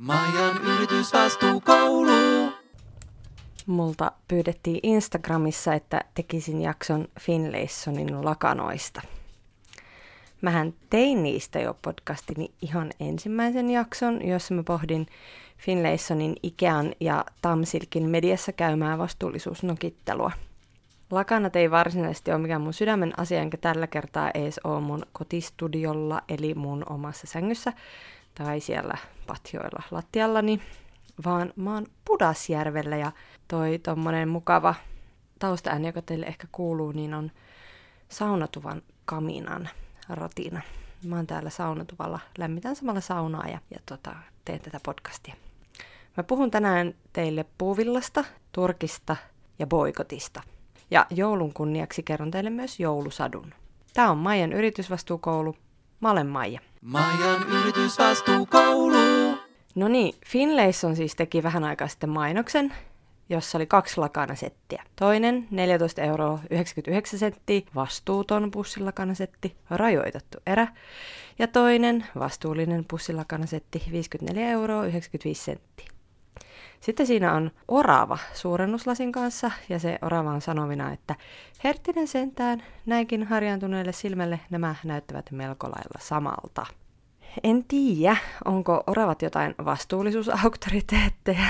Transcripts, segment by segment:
Maijan yritysvastuukoulu. Multa pyydettiin Instagramissa, että tekisin jakson Finlaysonin lakanoista. Mähän tein niistä jo podcastini ihan ensimmäisen jakson, jossa mä pohdin Finlaysonin Ikean ja Tamsilkin mediassa käymää vastuullisuusnokittelua. Lakanat ei varsinaisesti ole mikään mun sydämen asia, enkä tällä kertaa ees ole mun kotistudiolla, eli mun omassa sängyssä, tai siellä patjoilla lattiallani, vaan mä oon Pudasjärvellä ja toi tommonen mukava taustaääni, joka teille ehkä kuuluu, niin on saunatuvan kaminan ratina. Mä oon täällä saunatuvalla, lämmitän samalla saunaa ja, ja tota, teen tätä podcastia. Mä puhun tänään teille puuvillasta, turkista ja boikotista. Ja joulun kunniaksi kerron teille myös joulusadun. Tämä on Maijan yritysvastuukoulu. Mä olen Maija. Maijan yritysvastuukoulu. No niin, Finlayson siis teki vähän aikaa sitten mainoksen, jossa oli kaksi lakanasettiä. Toinen 14 euroa 99 senttiä, vastuuton pussilakanasetti, rajoitettu erä. Ja toinen vastuullinen pussilakanasetti 54 euroa 95 senttiä. Sitten siinä on orava suurennuslasin kanssa ja se orava on sanovina, että herttinen sentään, näinkin harjaantuneelle silmälle nämä näyttävät melko lailla samalta. En tiedä, onko oravat jotain vastuullisuusauktoriteetteja,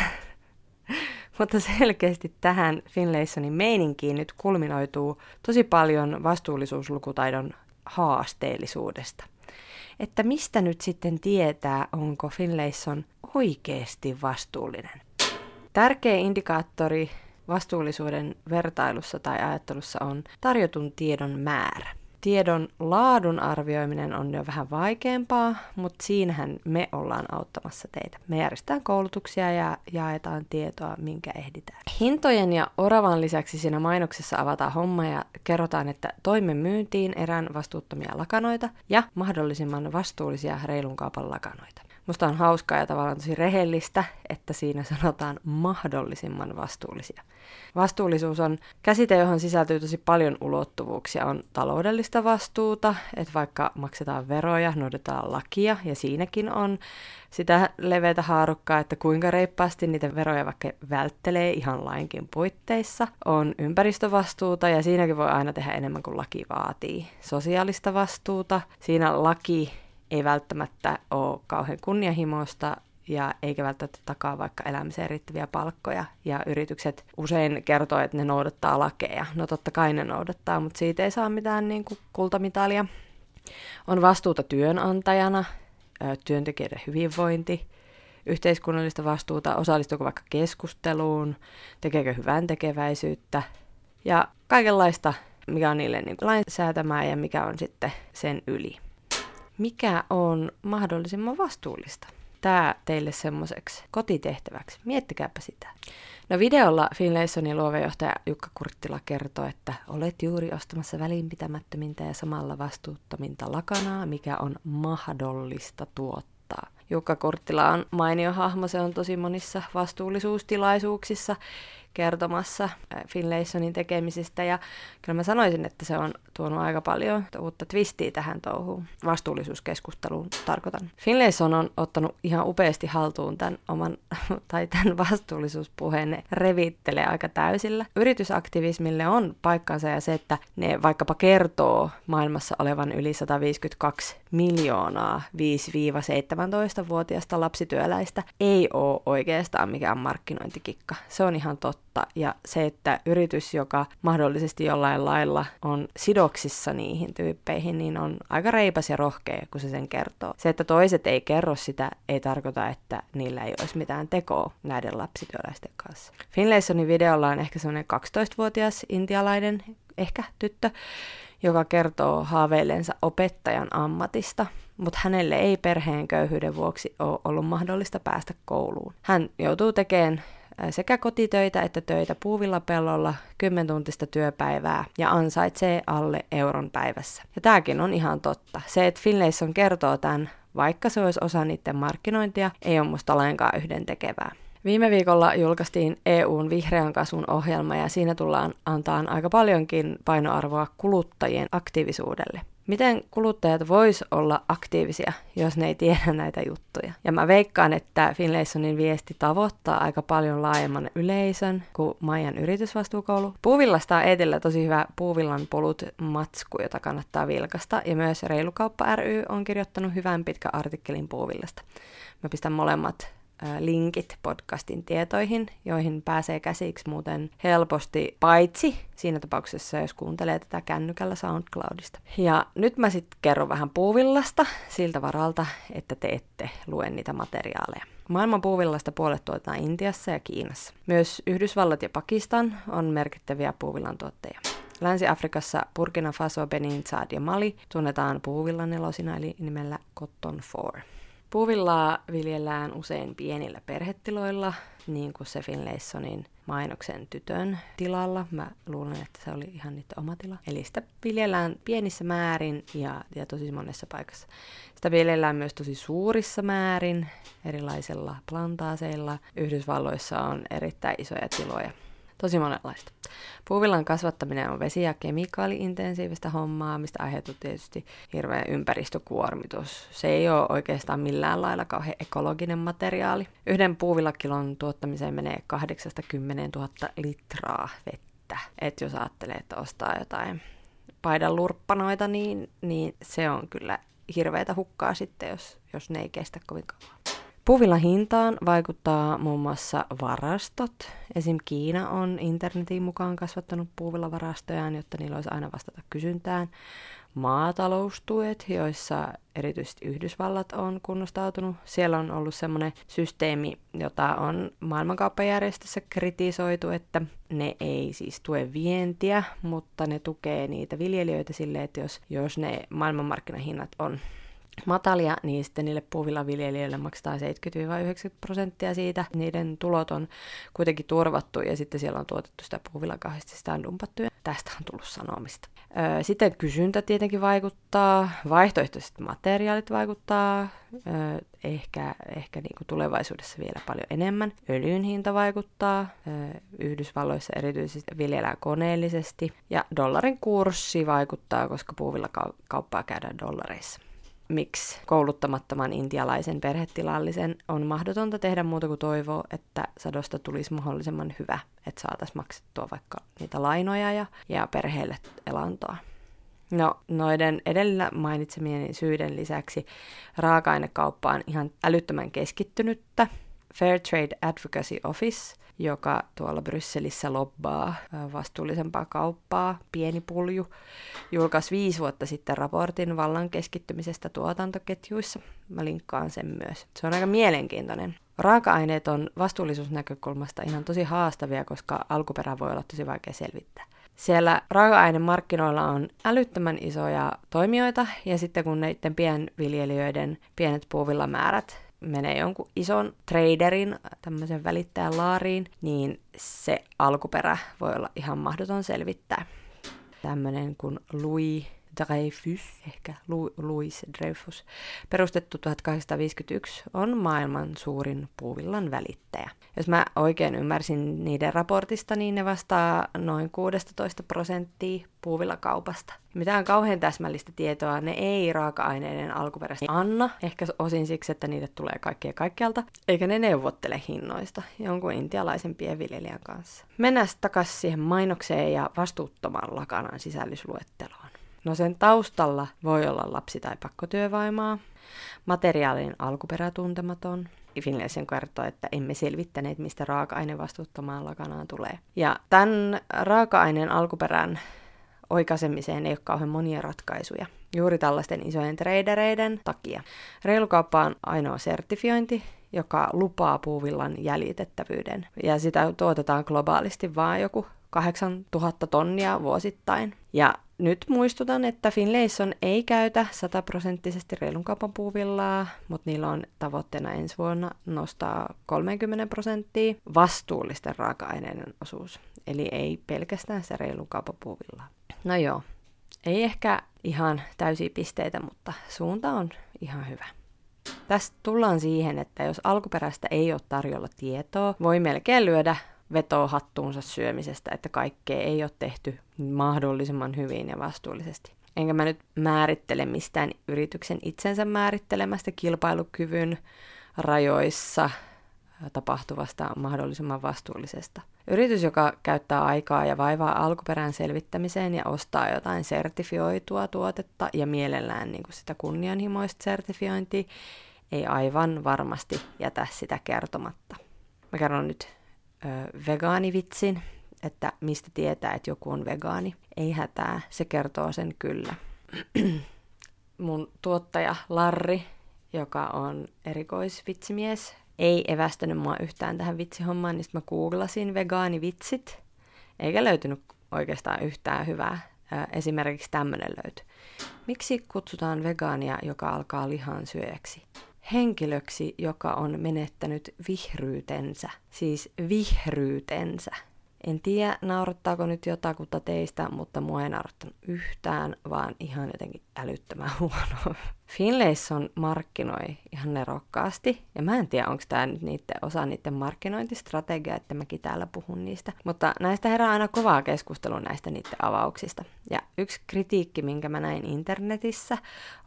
mutta selkeästi tähän Finlaysonin meininkiin nyt kulminoituu tosi paljon vastuullisuuslukutaidon haasteellisuudesta. Että mistä nyt sitten tietää, onko Finlayson oikeasti vastuullinen? Tärkeä indikaattori vastuullisuuden vertailussa tai ajattelussa on tarjotun tiedon määrä. Tiedon laadun arvioiminen on jo vähän vaikeampaa, mutta siinähän me ollaan auttamassa teitä. Me järjestetään koulutuksia ja jaetaan tietoa, minkä ehditään. Hintojen ja oravan lisäksi siinä mainoksessa avataan homma ja kerrotaan, että toimme myyntiin erään vastuuttomia lakanoita ja mahdollisimman vastuullisia reilun kaupan lakanoita. Musta on hauskaa ja tavallaan tosi rehellistä, että siinä sanotaan mahdollisimman vastuullisia. Vastuullisuus on käsite, johon sisältyy tosi paljon ulottuvuuksia. On taloudellista vastuuta, että vaikka maksetaan veroja, noudatetaan lakia ja siinäkin on sitä leveätä haarukkaa, että kuinka reippaasti niitä veroja vaikka välttelee ihan lainkin puitteissa. On ympäristövastuuta ja siinäkin voi aina tehdä enemmän kuin laki vaatii. Sosiaalista vastuuta, siinä laki ei välttämättä ole kauhean kunnianhimoista ja eikä välttämättä takaa vaikka elämiseen riittäviä palkkoja. Ja yritykset usein kertoo, että ne noudattaa lakeja. No totta kai ne noudattaa, mutta siitä ei saa mitään niin kuin kultamitalia. On vastuuta työnantajana, työntekijöiden hyvinvointi, yhteiskunnallista vastuuta, osallistuuko vaikka keskusteluun, tekeekö hyvän tekeväisyyttä ja kaikenlaista, mikä on niille niin lainsäätämää ja mikä on sitten sen yli mikä on mahdollisimman vastuullista. Tämä teille semmoiseksi kotitehtäväksi. Miettikääpä sitä. No videolla Finlaysonin luovejohtaja Jukka Kurttila kertoo, että olet juuri ostamassa välinpitämättömintä ja samalla vastuuttominta lakanaa, mikä on mahdollista tuottaa. Jukka Kurttila on mainio hahmo, se on tosi monissa vastuullisuustilaisuuksissa kertomassa äh, Finlaysonin tekemisistä ja kyllä mä sanoisin, että se on tuonut aika paljon uutta twistiä tähän touhuun, vastuullisuuskeskusteluun tarkoitan. Finlayson on ottanut ihan upeasti haltuun tämän oman, tai tämän vastuullisuuspuheen, revittelee aika täysillä. Yritysaktivismille on paikkansa ja se, että ne vaikkapa kertoo maailmassa olevan yli 152 miljoonaa 5-17-vuotiaista lapsityöläistä, ei ole oikeastaan mikään markkinointikikka. Se on ihan totta totta. Ja se, että yritys, joka mahdollisesti jollain lailla on sidoksissa niihin tyyppeihin, niin on aika reipas ja rohkea, kun se sen kertoo. Se, että toiset ei kerro sitä, ei tarkoita, että niillä ei olisi mitään tekoa näiden lapsityöläisten kanssa. Finlaysonin videolla on ehkä semmoinen 12-vuotias intialainen, ehkä tyttö, joka kertoo haaveillensa opettajan ammatista, mutta hänelle ei perheen köyhyyden vuoksi ole ollut mahdollista päästä kouluun. Hän joutuu tekemään sekä kotitöitä että töitä puuvilla pellolla, 10 tuntista työpäivää ja ansaitsee alle euron päivässä. Ja tämäkin on ihan totta. Se, että Finlayson kertoo tämän, vaikka se olisi osa niiden markkinointia, ei ole musta lainkaan yhden tekevää. Viime viikolla julkaistiin EUn vihreän kasvun ohjelma ja siinä tullaan antaa aika paljonkin painoarvoa kuluttajien aktiivisuudelle. Miten kuluttajat vois olla aktiivisia, jos ne ei tiedä näitä juttuja? Ja mä veikkaan, että Finlaysonin viesti tavoittaa aika paljon laajemman yleisön kuin Maijan yritysvastuukoulu. Puuvillasta on Eetillä tosi hyvä Puuvillan polut matsku, jota kannattaa vilkasta. Ja myös Reilukauppa ry on kirjoittanut hyvän pitkän artikkelin Puuvillasta. Mä pistän molemmat linkit podcastin tietoihin, joihin pääsee käsiksi muuten helposti, paitsi siinä tapauksessa, jos kuuntelee tätä kännykällä SoundCloudista. Ja nyt mä sitten kerron vähän puuvillasta siltä varalta, että te ette lue niitä materiaaleja. Maailman puuvillasta puolet tuotetaan Intiassa ja Kiinassa. Myös Yhdysvallat ja Pakistan on merkittäviä puuvillan tuottajia. Länsi-Afrikassa Burkina Faso, Benin, Chad ja Mali tunnetaan puuvillan nelosina eli nimellä Cotton 4. Puuvillaa viljellään usein pienillä perhetiloilla, niin kuin se Finlaysonin mainoksen tytön tilalla. Mä luulen, että se oli ihan niiden oma tila. Eli sitä viljellään pienissä määrin ja, ja tosi monessa paikassa. Sitä viljellään myös tosi suurissa määrin erilaisilla plantaaseilla. Yhdysvalloissa on erittäin isoja tiloja tosi monenlaista. Puuvillan kasvattaminen on vesi- ja kemikaali-intensiivistä hommaa, mistä aiheutuu tietysti hirveä ympäristökuormitus. Se ei ole oikeastaan millään lailla kauhean ekologinen materiaali. Yhden puuvillakilon tuottamiseen menee 80 000 litraa vettä. Et jos ajattelee, että ostaa jotain paidan lurppanoita, niin, niin se on kyllä hirveätä hukkaa sitten, jos, jos ne ei kestä kovin kauan. Puuvillan hintaan vaikuttaa muun muassa varastot. Esim. Kiina on internetin mukaan kasvattanut puuvillavarastojaan, jotta niillä olisi aina vastata kysyntään. Maataloustuet, joissa erityisesti Yhdysvallat on kunnostautunut. Siellä on ollut semmoinen systeemi, jota on maailmankauppajärjestössä kritisoitu, että ne ei siis tue vientiä, mutta ne tukee niitä viljelijöitä silleen, että jos, jos ne maailmanmarkkinahinnat on matalia, niin sitten niille puuvillaviljelijöille maksetaan 70-90 prosenttia siitä. Niiden tulot on kuitenkin turvattu ja sitten siellä on tuotettu sitä puuvillakahdesti, sitä on dumpattu ja tästä on tullut sanomista. Sitten kysyntä tietenkin vaikuttaa, vaihtoehtoiset materiaalit vaikuttaa, ehkä, ehkä niin kuin tulevaisuudessa vielä paljon enemmän. Öljyn hinta vaikuttaa, Yhdysvalloissa erityisesti viljellään koneellisesti ja dollarin kurssi vaikuttaa, koska puuvilla kauppaa käydään dollareissa miksi kouluttamattoman intialaisen perhetilallisen on mahdotonta tehdä muuta kuin toivoa, että sadosta tulisi mahdollisimman hyvä, että saataisiin maksettua vaikka niitä lainoja ja, ja perheelle elantoa. No, noiden edellä mainitsemien syiden lisäksi raaka-ainekauppa on ihan älyttömän keskittynyttä. Fair Trade Advocacy Office joka tuolla Brysselissä lobbaa vastuullisempaa kauppaa, pieni pulju, julkaisi viisi vuotta sitten raportin vallan keskittymisestä tuotantoketjuissa. Mä linkkaan sen myös. Se on aika mielenkiintoinen. Raaka-aineet on vastuullisuusnäkökulmasta ihan tosi haastavia, koska alkuperä voi olla tosi vaikea selvittää. Siellä raaka-ainemarkkinoilla on älyttömän isoja toimijoita, ja sitten kun näiden pienviljelijöiden pienet puuvillamäärät menee jonkun ison traderin, tämmöisen välittäjän laariin, niin se alkuperä voi olla ihan mahdoton selvittää. Tämmöinen kuin Louis Dreyfus, ehkä Louis Dreyfus, perustettu 1851, on maailman suurin puuvillan välittäjä. Jos mä oikein ymmärsin niiden raportista, niin ne vastaa noin 16 prosenttia puuvillakaupasta. Mitään kauhean täsmällistä tietoa ne ei raaka-aineiden alkuperäisesti anna, ehkä osin siksi, että niille tulee kaikkea kaikkialta, eikä ne neuvottele hinnoista jonkun intialaisen pienviljelijän kanssa. Mennään takaisin siihen mainokseen ja vastuuttoman lakanan sisällysluetteloon. No sen taustalla voi olla lapsi- tai pakkotyövaimaa, materiaalin alkuperä tuntematon. Finlayson kertoo, että emme selvittäneet, mistä raaka-aine vastuuttamaan lakanaan tulee. Ja tämän raaka-aineen alkuperän oikaisemiseen ei ole kauhean monia ratkaisuja. Juuri tällaisten isojen tradereiden takia. Reilukauppa on ainoa sertifiointi, joka lupaa puuvillan jäljitettävyyden. Ja sitä tuotetaan globaalisti vain joku 8000 tonnia vuosittain. Ja nyt muistutan, että Finlayson ei käytä sataprosenttisesti reilun kaupan puuvillaa, mutta niillä on tavoitteena ensi vuonna nostaa 30 prosenttia vastuullisten raaka-aineiden osuus. Eli ei pelkästään se reilun kaupan puuvillaa. No joo, ei ehkä ihan täysiä pisteitä, mutta suunta on ihan hyvä. Tästä tullaan siihen, että jos alkuperäistä ei ole tarjolla tietoa, voi melkein lyödä vetoo hattuunsa syömisestä, että kaikkea ei ole tehty mahdollisimman hyvin ja vastuullisesti. Enkä mä nyt määrittele mistään yrityksen itsensä määrittelemästä kilpailukyvyn rajoissa tapahtuvasta mahdollisimman vastuullisesta. Yritys, joka käyttää aikaa ja vaivaa alkuperän selvittämiseen ja ostaa jotain sertifioitua tuotetta ja mielellään niin kuin sitä kunnianhimoista sertifiointia, ei aivan varmasti jätä sitä kertomatta. Mä kerron nyt ö, vegaanivitsin, että mistä tietää, että joku on vegaani. Ei hätää, se kertoo sen kyllä. Mun tuottaja Larri, joka on erikoisvitsimies, ei evästänyt mua yhtään tähän vitsihommaan, niin mä googlasin vegaanivitsit, eikä löytynyt oikeastaan yhtään hyvää. Esimerkiksi tämmöinen löytyi. Miksi kutsutaan vegaania, joka alkaa lihan syöjäksi? Henkilöksi, joka on menettänyt vihryytensä. Siis vihryytensä. En tiedä, naurattaako nyt jotakuta teistä, mutta mua ei naurattanut yhtään, vaan ihan jotenkin älyttömän huono. Finlayson markkinoi ihan nerokkaasti, ja mä en tiedä, onko tämä nyt niiden, osa niiden markkinointistrategia, että mäkin täällä puhun niistä. Mutta näistä herää aina kovaa keskustelua näistä niiden avauksista. Ja yksi kritiikki, minkä mä näin internetissä,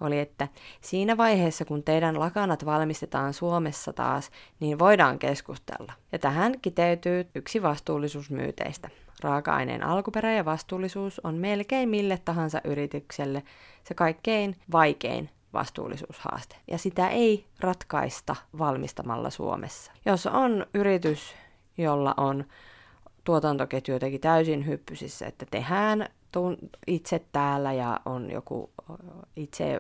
oli, että siinä vaiheessa, kun teidän lakanat valmistetaan Suomessa taas, niin voidaan keskustella. Ja tähän kiteytyy yksi vastuullisuusmyyteistä. Raaka-aineen alkuperä ja vastuullisuus on melkein mille tahansa yritykselle se kaikkein vaikein vastuullisuushaaste. Ja sitä ei ratkaista valmistamalla Suomessa. Jos on yritys, jolla on tuotantoketju jotenkin täysin hyppysissä, että tehdään itse täällä ja on joku itse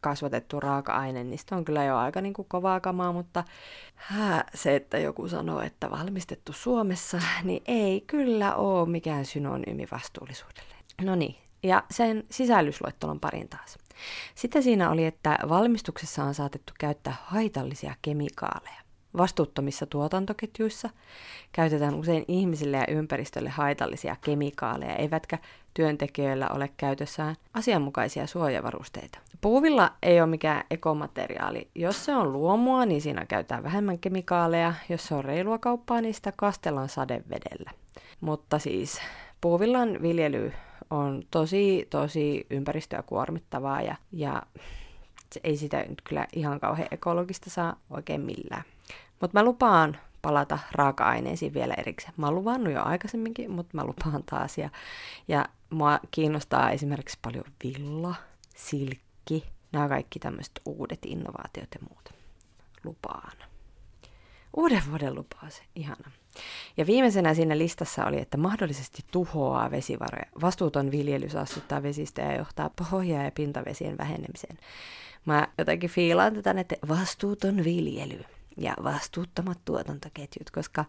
kasvatettu raaka-aine, niin on kyllä jo aika niin kuin kovaa kamaa, mutta hää, se, että joku sanoo, että valmistettu Suomessa, niin ei kyllä ole mikään synonyymi vastuullisuudelle. No niin, ja sen sisällysluettelon parin taas. Sitten siinä oli, että valmistuksessa on saatettu käyttää haitallisia kemikaaleja. Vastuuttomissa tuotantoketjuissa käytetään usein ihmisille ja ympäristölle haitallisia kemikaaleja, eivätkä työntekijöillä ole käytössään asianmukaisia suojavarusteita. Puuvilla ei ole mikään ekomateriaali. Jos se on luomua, niin siinä käytetään vähemmän kemikaaleja. Jos se on reilua kauppaa, niin sitä kastellaan sadevedellä. Mutta siis puuvillan viljely on tosi, tosi ympäristöä kuormittavaa ja, ja ei sitä nyt kyllä ihan kauhean ekologista saa oikein millään. Mutta mä lupaan palata raaka-aineisiin vielä erikseen. Mä oon luvannut jo aikaisemminkin, mutta mä lupaan taas. Ja, ja mua kiinnostaa esimerkiksi paljon villa, silkki, nämä kaikki tämmöiset uudet innovaatiot ja muut. Lupaan. Uuden vuoden lupaus, ihana. Ja viimeisenä siinä listassa oli, että mahdollisesti tuhoaa vesivaroja. Vastuuton viljely saastuttaa vesistä ja johtaa pohja- ja pintavesien vähenemiseen. Mä jotenkin fiilaan tätä, että vastuuton viljely ja vastuuttomat tuotantoketjut, koska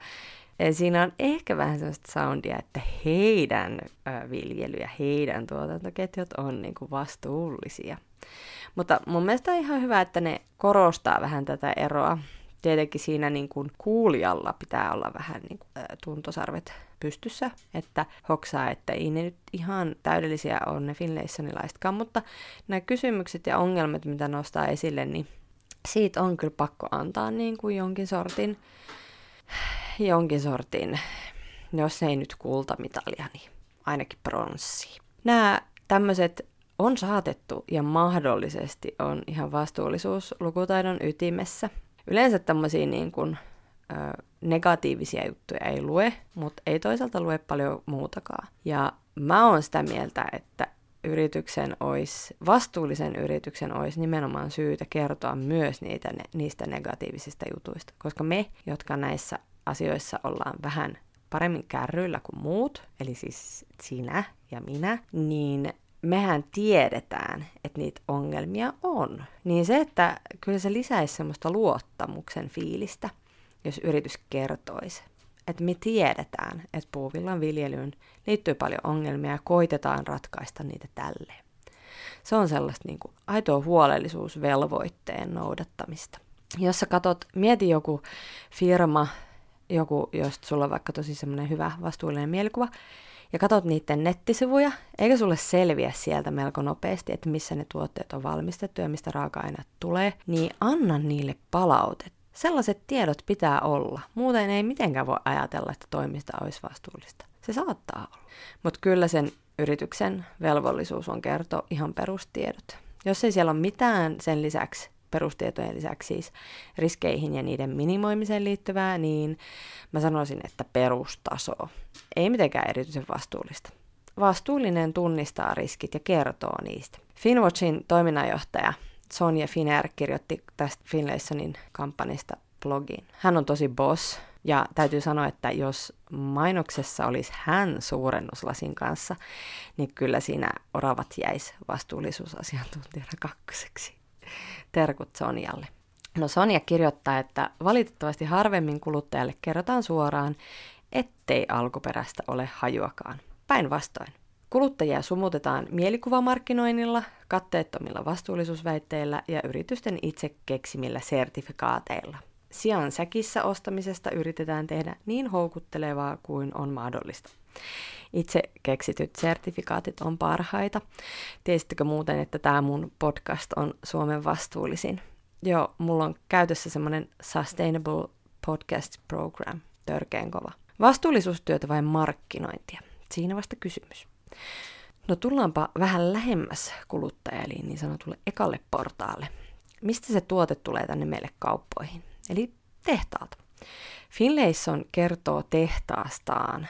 eh, siinä on ehkä vähän sellaista soundia, että heidän viljely ja heidän tuotantoketjut on niin kuin vastuullisia. Mutta mun mielestä on ihan hyvä, että ne korostaa vähän tätä eroa tietenkin siinä niin kuin kuulijalla pitää olla vähän niin kuin, tuntosarvet pystyssä, että hoksaa, että ei ne nyt ihan täydellisiä ole ne Finlaysonilaisetkaan, mutta nämä kysymykset ja ongelmat, mitä nostaa esille, niin siitä on kyllä pakko antaa niin kuin jonkin sortin, jonkin sortin, jos ei nyt kultamitalia, niin ainakin pronssi. Nämä tämmöiset on saatettu ja mahdollisesti on ihan vastuullisuus lukutaidon ytimessä – yleensä tämmöisiä niin kuin, ö, negatiivisia juttuja ei lue, mutta ei toisaalta lue paljon muutakaan. Ja mä oon sitä mieltä, että yrityksen olisi, vastuullisen yrityksen olisi nimenomaan syytä kertoa myös niitä, ne, niistä negatiivisista jutuista. Koska me, jotka näissä asioissa ollaan vähän paremmin kärryillä kuin muut, eli siis sinä ja minä, niin mehän tiedetään, että niitä ongelmia on. Niin se, että kyllä se lisäisi semmoista luottamuksen fiilistä, jos yritys kertoisi. Että me tiedetään, että puuvillan viljelyyn liittyy paljon ongelmia ja koitetaan ratkaista niitä tälleen. Se on sellaista niin kuin aitoa huolellisuusvelvoitteen noudattamista. Jos sä katot, mieti joku firma, joku, josta sulla on vaikka tosi semmoinen hyvä vastuullinen mielikuva, ja katsot niiden nettisivuja, eikä sulle selviä sieltä melko nopeasti, että missä ne tuotteet on valmistettu ja mistä raaka-aineet tulee, niin anna niille palautetta. Sellaiset tiedot pitää olla. Muuten ei mitenkään voi ajatella, että toimista olisi vastuullista. Se saattaa olla. Mutta kyllä sen yrityksen velvollisuus on kertoa ihan perustiedot. Jos ei siellä ole mitään sen lisäksi, perustietojen lisäksi siis riskeihin ja niiden minimoimiseen liittyvää, niin mä sanoisin, että perustaso. Ei mitenkään erityisen vastuullista. Vastuullinen tunnistaa riskit ja kertoo niistä. Finwatchin toiminnanjohtaja Sonja Finer kirjoitti tästä Finlaysonin kampanjasta blogiin. Hän on tosi boss, ja täytyy sanoa, että jos mainoksessa olisi hän suurennuslasin kanssa, niin kyllä siinä oravat jäisi vastuullisuusasiantuntijana kakkoseksi. Terkut Sonjalle. No Sonja kirjoittaa, että valitettavasti harvemmin kuluttajalle kerrotaan suoraan, ettei alkuperäistä ole hajuakaan. Päinvastoin. Kuluttajia sumutetaan mielikuvamarkkinoinnilla, katteettomilla vastuullisuusväitteillä ja yritysten itse keksimillä sertifikaateilla. Sian säkissä ostamisesta yritetään tehdä niin houkuttelevaa kuin on mahdollista. Itse keksityt sertifikaatit on parhaita. Tiesittekö muuten, että tämä mun podcast on Suomen vastuullisin? Joo, mulla on käytössä semmoinen Sustainable Podcast Program, törkeen kova. Vastuullisuustyötä vai markkinointia? Siinä vasta kysymys. No tullaanpa vähän lähemmäs kuluttaja, eli niin sanotulle ekalle portaalle. Mistä se tuote tulee tänne meille kauppoihin? Eli tehtaalta. Finlayson kertoo tehtaastaan,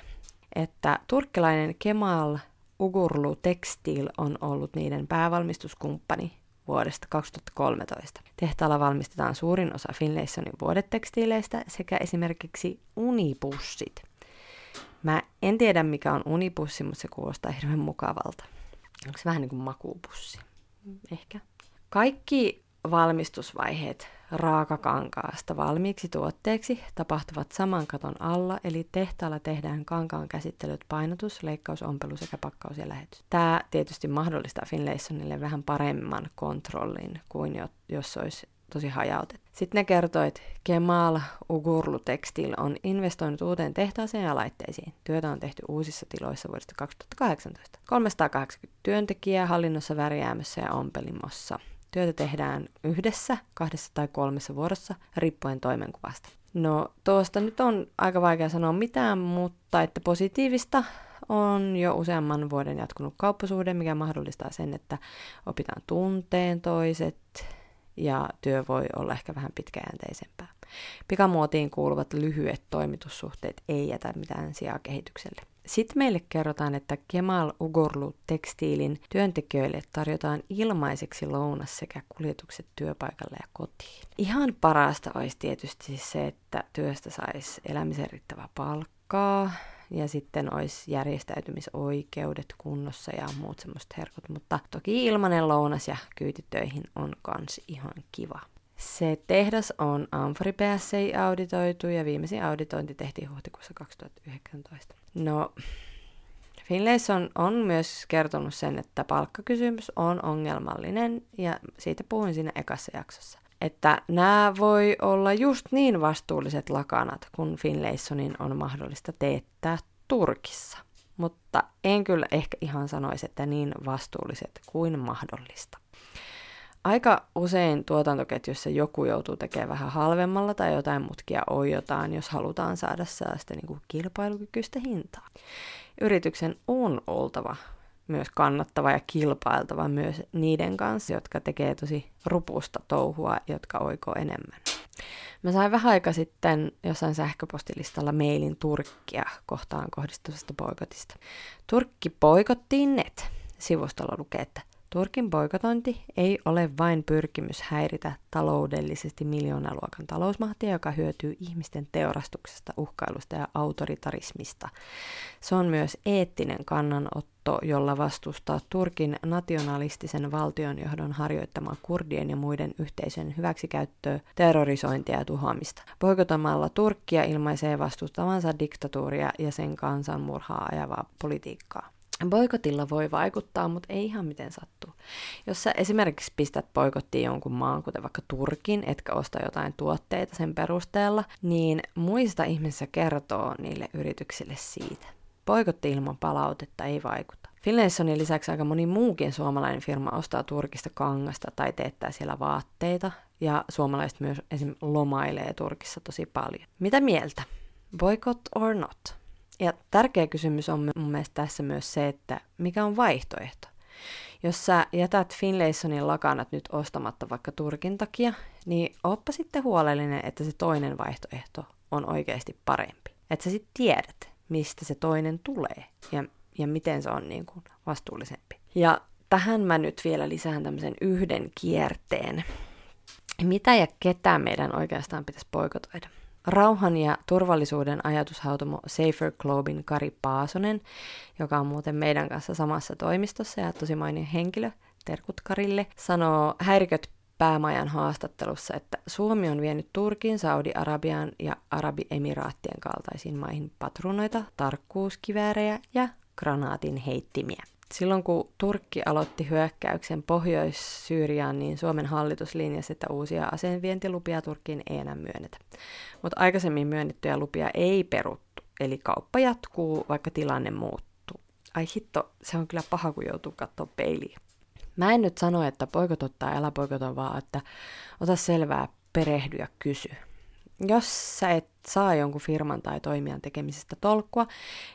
että turkkilainen Kemal Ugurlu Textil on ollut niiden päävalmistuskumppani vuodesta 2013. Tehtaalla valmistetaan suurin osa Finlaysonin vuodetekstiileistä sekä esimerkiksi unipussit – Mä en tiedä, mikä on unipussi, mutta se kuulostaa hirveän mukavalta. Onko se vähän niin kuin makuupussi? Ehkä. Kaikki valmistusvaiheet raakakankaasta valmiiksi tuotteeksi tapahtuvat saman katon alla, eli tehtaalla tehdään kankaan käsittelyt painotus, leikkaus, ompelu sekä pakkaus ja lähetys. Tämä tietysti mahdollistaa Finlaysonille vähän paremman kontrollin kuin jos olisi tosi hajautettu. Sitten ne kertoi, että Kemal Ugurlu Textil on investoinut uuteen tehtaaseen ja laitteisiin. Työtä on tehty uusissa tiloissa vuodesta 2018. 380 työntekijää hallinnossa, värjäämössä ja ompelimossa. Työtä tehdään yhdessä, kahdessa tai kolmessa vuorossa, riippuen toimenkuvasta. No tuosta nyt on aika vaikea sanoa mitään, mutta että positiivista on jo useamman vuoden jatkunut kauppasuhde, mikä mahdollistaa sen, että opitaan tunteen toiset, ja työ voi olla ehkä vähän pitkäjänteisempää. Pikamuotiin kuuluvat lyhyet toimitussuhteet ei jätä mitään sijaa kehitykselle. Sitten meille kerrotaan, että Kemal Ugorlu tekstiilin työntekijöille tarjotaan ilmaiseksi lounas sekä kuljetukset työpaikalle ja kotiin. Ihan parasta olisi tietysti se, että työstä saisi elämisen riittävää palkkaa, ja sitten olisi järjestäytymisoikeudet kunnossa ja muut semmoiset herkut, mutta toki ilmanen lounas ja kyytitöihin on kans ihan kiva. Se tehdas on Amfori PSA auditoitu ja viimeisin auditointi tehtiin huhtikuussa 2019. No, Finlayson on myös kertonut sen, että palkkakysymys on ongelmallinen ja siitä puhuin siinä ekassa jaksossa että nämä voi olla just niin vastuulliset lakanat, kun Finlaysonin on mahdollista teettää Turkissa. Mutta en kyllä ehkä ihan sanoisi, että niin vastuulliset kuin mahdollista. Aika usein tuotantoketjussa joku joutuu tekemään vähän halvemmalla tai jotain mutkia oijotaan, jos halutaan saada sellaista niin kuin kilpailukykyistä hintaa. Yrityksen on oltava myös kannattava ja kilpailtava myös niiden kanssa, jotka tekee tosi rupusta touhua, jotka oikoo enemmän. Mä sain vähän aika sitten jossain sähköpostilistalla mailin Turkkia kohtaan kohdistuvasta boikotista. Turkki boikottiin net. Sivustolla lukee, että Turkin boikotointi ei ole vain pyrkimys häiritä taloudellisesti miljoonaluokan talousmahtia, joka hyötyy ihmisten teurastuksesta, uhkailusta ja autoritarismista. Se on myös eettinen kannanotto, jolla vastustaa Turkin nationalistisen valtionjohdon harjoittamaa kurdien ja muiden yhteisön hyväksikäyttöä, terrorisointia ja tuhoamista. Boikotamalla Turkkia ilmaisee vastustavansa diktatuuria ja sen kansanmurhaa ajavaa politiikkaa. Boikotilla voi vaikuttaa, mutta ei ihan miten sattuu. Jos sä esimerkiksi pistät boikottiin jonkun maan, kuten vaikka Turkin, etkä osta jotain tuotteita sen perusteella, niin muista ihmisissä kertoo niille yrityksille siitä. Boikotti ilman palautetta ei vaikuta. Finlaysonin lisäksi aika moni muukin suomalainen firma ostaa Turkista kangasta tai teettää siellä vaatteita, ja suomalaiset myös esim. lomailee Turkissa tosi paljon. Mitä mieltä? Boycott or not? Ja tärkeä kysymys on mun mielestä tässä myös se, että mikä on vaihtoehto? Jos sä jätät Finlaysonin lakanat nyt ostamatta vaikka Turkin takia, niin oppa sitten huolellinen, että se toinen vaihtoehto on oikeasti parempi. Että sä sitten tiedät, mistä se toinen tulee ja, ja miten se on niin kuin vastuullisempi. Ja tähän mä nyt vielä lisään tämmöisen yhden kierteen. Mitä ja ketä meidän oikeastaan pitäisi poikotoida? Rauhan ja turvallisuuden ajatushautomo Safer Globin Kari Paasonen, joka on muuten meidän kanssa samassa toimistossa ja tosi mainio henkilö, terkut Karille, sanoo häiriköt päämajan haastattelussa, että Suomi on vienyt Turkin, Saudi-Arabian ja Arabiemiraattien kaltaisiin maihin patrunoita, tarkkuuskiväärejä ja granaatin heittimiä. Silloin kun Turkki aloitti hyökkäyksen Pohjois-Syyriaan, niin Suomen hallitus linjasi, että uusia aseenvientilupia Turkkiin ei enää myönnetä. Mutta aikaisemmin myönnettyjä lupia ei peruttu, eli kauppa jatkuu, vaikka tilanne muuttuu. Ai hitto, se on kyllä paha, kun joutuu katsoa peiliä. Mä en nyt sano, että poikot tai älä poikot vaan että ota selvää, perehdy ja kysy. Jos sä et saa jonkun firman tai toimijan tekemisestä tolkkua,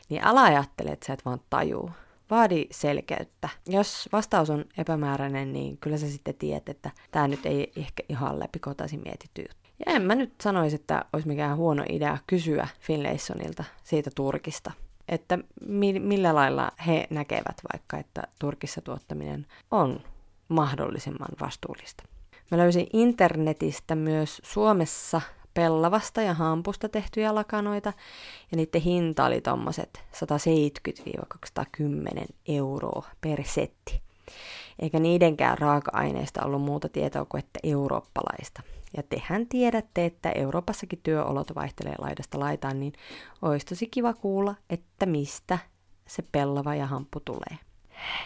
niin älä ajattele, että sä et vaan tajuu. Vaadi selkeyttä. Jos vastaus on epämääräinen, niin kyllä sä sitten tiedät, että tämä nyt ei ehkä ihan läpikotaisin mietitty juttu. Ja en mä nyt sanoisi, että olisi mikään huono idea kysyä Finlaysonilta siitä Turkista, että mi- millä lailla he näkevät vaikka, että Turkissa tuottaminen on mahdollisimman vastuullista. Mä löysin internetistä myös Suomessa pellavasta ja hampusta tehtyjä lakanoita, ja niiden hinta oli tommoset 170-210 euroa per setti. Eikä niidenkään raaka-aineista ollut muuta tietoa kuin että eurooppalaista. Ja tehän tiedätte, että Euroopassakin työolot vaihtelee laidasta laitaan, niin olisi tosi kiva kuulla, että mistä se pellava ja hamppu tulee.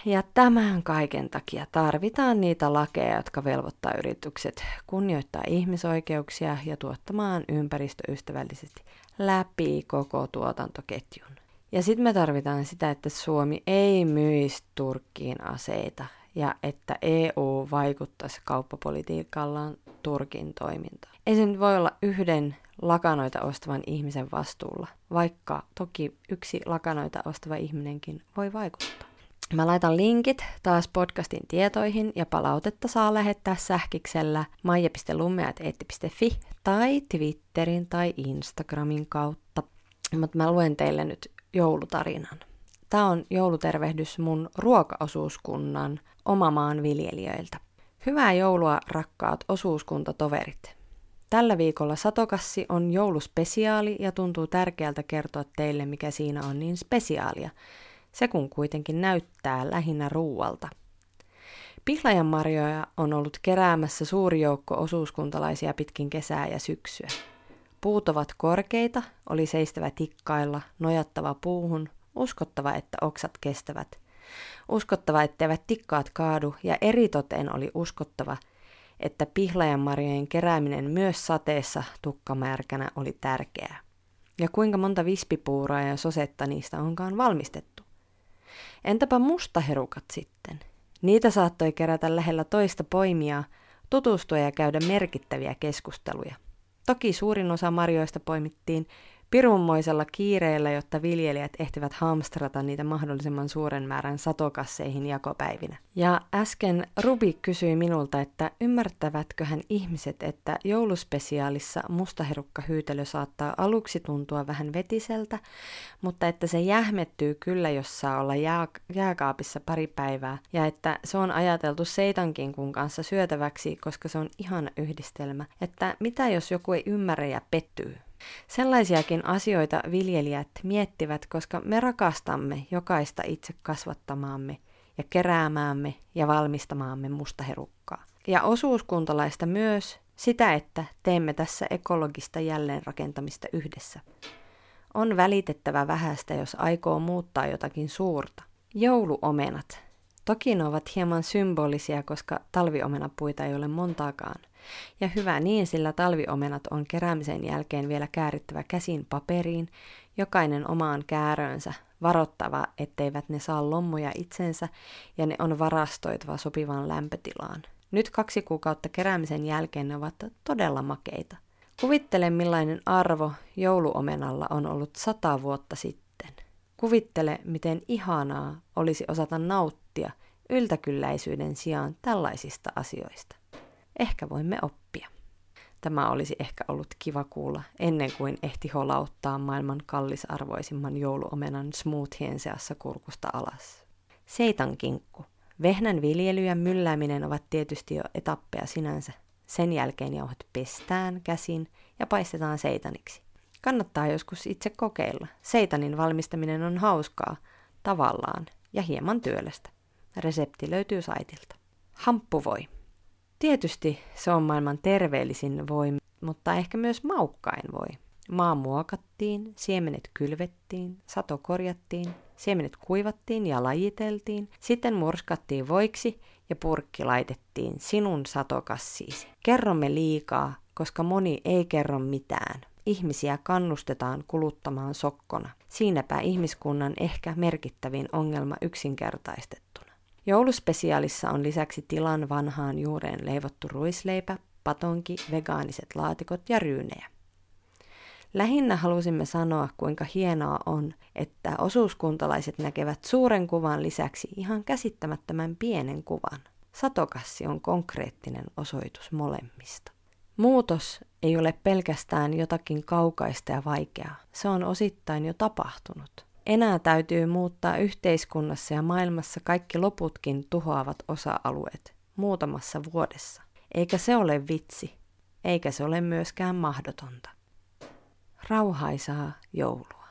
Ja tämän kaiken takia tarvitaan niitä lakeja, jotka velvoittaa yritykset kunnioittaa ihmisoikeuksia ja tuottamaan ympäristöystävällisesti läpi koko tuotantoketjun. Ja sitten me tarvitaan sitä, että Suomi ei myisi Turkkiin aseita ja että EU vaikuttaisi kauppapolitiikallaan Turkin toimintaan. Ei se nyt voi olla yhden lakanoita ostavan ihmisen vastuulla, vaikka toki yksi lakanoita ostava ihminenkin voi vaikuttaa. Mä laitan linkit taas podcastin tietoihin ja palautetta saa lähettää sähkiksellä maija.lummeat.eetti.fi tai Twitterin tai Instagramin kautta. Mutta mä luen teille nyt joulutarinan. Tämä on joulutervehdys mun ruokaosuuskunnan omamaan viljelijöiltä. Hyvää joulua, rakkaat osuuskuntatoverit! Tällä viikolla Satokassi on jouluspesiaali ja tuntuu tärkeältä kertoa teille, mikä siinä on niin spesiaalia – se kun kuitenkin näyttää lähinnä ruualta. Pihlajanmarjoja on ollut keräämässä suuri joukko osuuskuntalaisia pitkin kesää ja syksyä. Puut ovat korkeita, oli seistävä tikkailla, nojattava puuhun, uskottava, että oksat kestävät. Uskottava, etteivät tikkaat kaadu ja eritoten oli uskottava, että pihlajanmarjojen kerääminen myös sateessa tukkamärkänä oli tärkeää. Ja kuinka monta vispipuuraa ja sosetta niistä onkaan valmistettu? Entäpä mustaherukat sitten? Niitä saattoi kerätä lähellä toista poimia, tutustua ja käydä merkittäviä keskusteluja. Toki suurin osa marjoista poimittiin pirunmoisella kiireellä, jotta viljelijät ehtivät hamstrata niitä mahdollisimman suuren määrän satokasseihin jakopäivinä. Ja äsken Rubi kysyi minulta, että ymmärtävätköhän ihmiset, että jouluspesiaalissa mustaherukkahyytelö saattaa aluksi tuntua vähän vetiseltä, mutta että se jähmettyy kyllä, jos saa olla jää- jääkaapissa pari päivää, ja että se on ajateltu seitankinkun kanssa syötäväksi, koska se on ihana yhdistelmä, että mitä jos joku ei ymmärrä ja pettyy. Sellaisiakin asioita viljelijät miettivät, koska me rakastamme jokaista itse kasvattamaamme ja keräämäämme ja valmistamaamme mustaherukkaa. Ja osuuskuntalaista myös sitä, että teemme tässä ekologista jälleenrakentamista yhdessä. On välitettävä vähästä, jos aikoo muuttaa jotakin suurta. Jouluomenat. Toki ne ovat hieman symbolisia, koska talviomenapuita ei ole montaakaan – ja hyvä niin, sillä talviomenat on keräämisen jälkeen vielä käärittävä käsin paperiin, jokainen omaan kääröönsä, varottava, etteivät ne saa lommoja itsensä, ja ne on varastoitava sopivaan lämpötilaan. Nyt kaksi kuukautta keräämisen jälkeen ne ovat todella makeita. Kuvittele millainen arvo jouluomenalla on ollut sata vuotta sitten. Kuvittele, miten ihanaa olisi osata nauttia yltäkylläisyyden sijaan tällaisista asioista. Ehkä voimme oppia. Tämä olisi ehkä ollut kiva kuulla ennen kuin ehti holauttaa maailman kallisarvoisimman jouluomenan smoothien seassa kurkusta alas. Seitan kinkku. Vehnän viljely ja myllääminen ovat tietysti jo etappeja sinänsä. Sen jälkeen jauhat pestään käsin ja paistetaan seitaniksi. Kannattaa joskus itse kokeilla. Seitanin valmistaminen on hauskaa, tavallaan, ja hieman työlästä. Resepti löytyy saitilta. Hamppuvoi. Tietysti se on maailman terveellisin voi, mutta ehkä myös maukkain voi. Maa muokattiin, siemenet kylvettiin, sato korjattiin, siemenet kuivattiin ja lajiteltiin, sitten murskattiin voiksi ja purkki laitettiin sinun satokassiisi. Kerromme liikaa, koska moni ei kerro mitään. Ihmisiä kannustetaan kuluttamaan sokkona. Siinäpä ihmiskunnan ehkä merkittävin ongelma yksinkertaistettuna. Jouluspesiaalissa on lisäksi tilan vanhaan juureen leivottu ruisleipä, patonki, vegaaniset laatikot ja ryynejä. Lähinnä halusimme sanoa, kuinka hienoa on, että osuuskuntalaiset näkevät suuren kuvan lisäksi ihan käsittämättömän pienen kuvan. Satokassi on konkreettinen osoitus molemmista. Muutos ei ole pelkästään jotakin kaukaista ja vaikeaa. Se on osittain jo tapahtunut. Enää täytyy muuttaa yhteiskunnassa ja maailmassa kaikki loputkin tuhoavat osa-alueet muutamassa vuodessa. Eikä se ole vitsi, eikä se ole myöskään mahdotonta. Rauhaisaa joulua.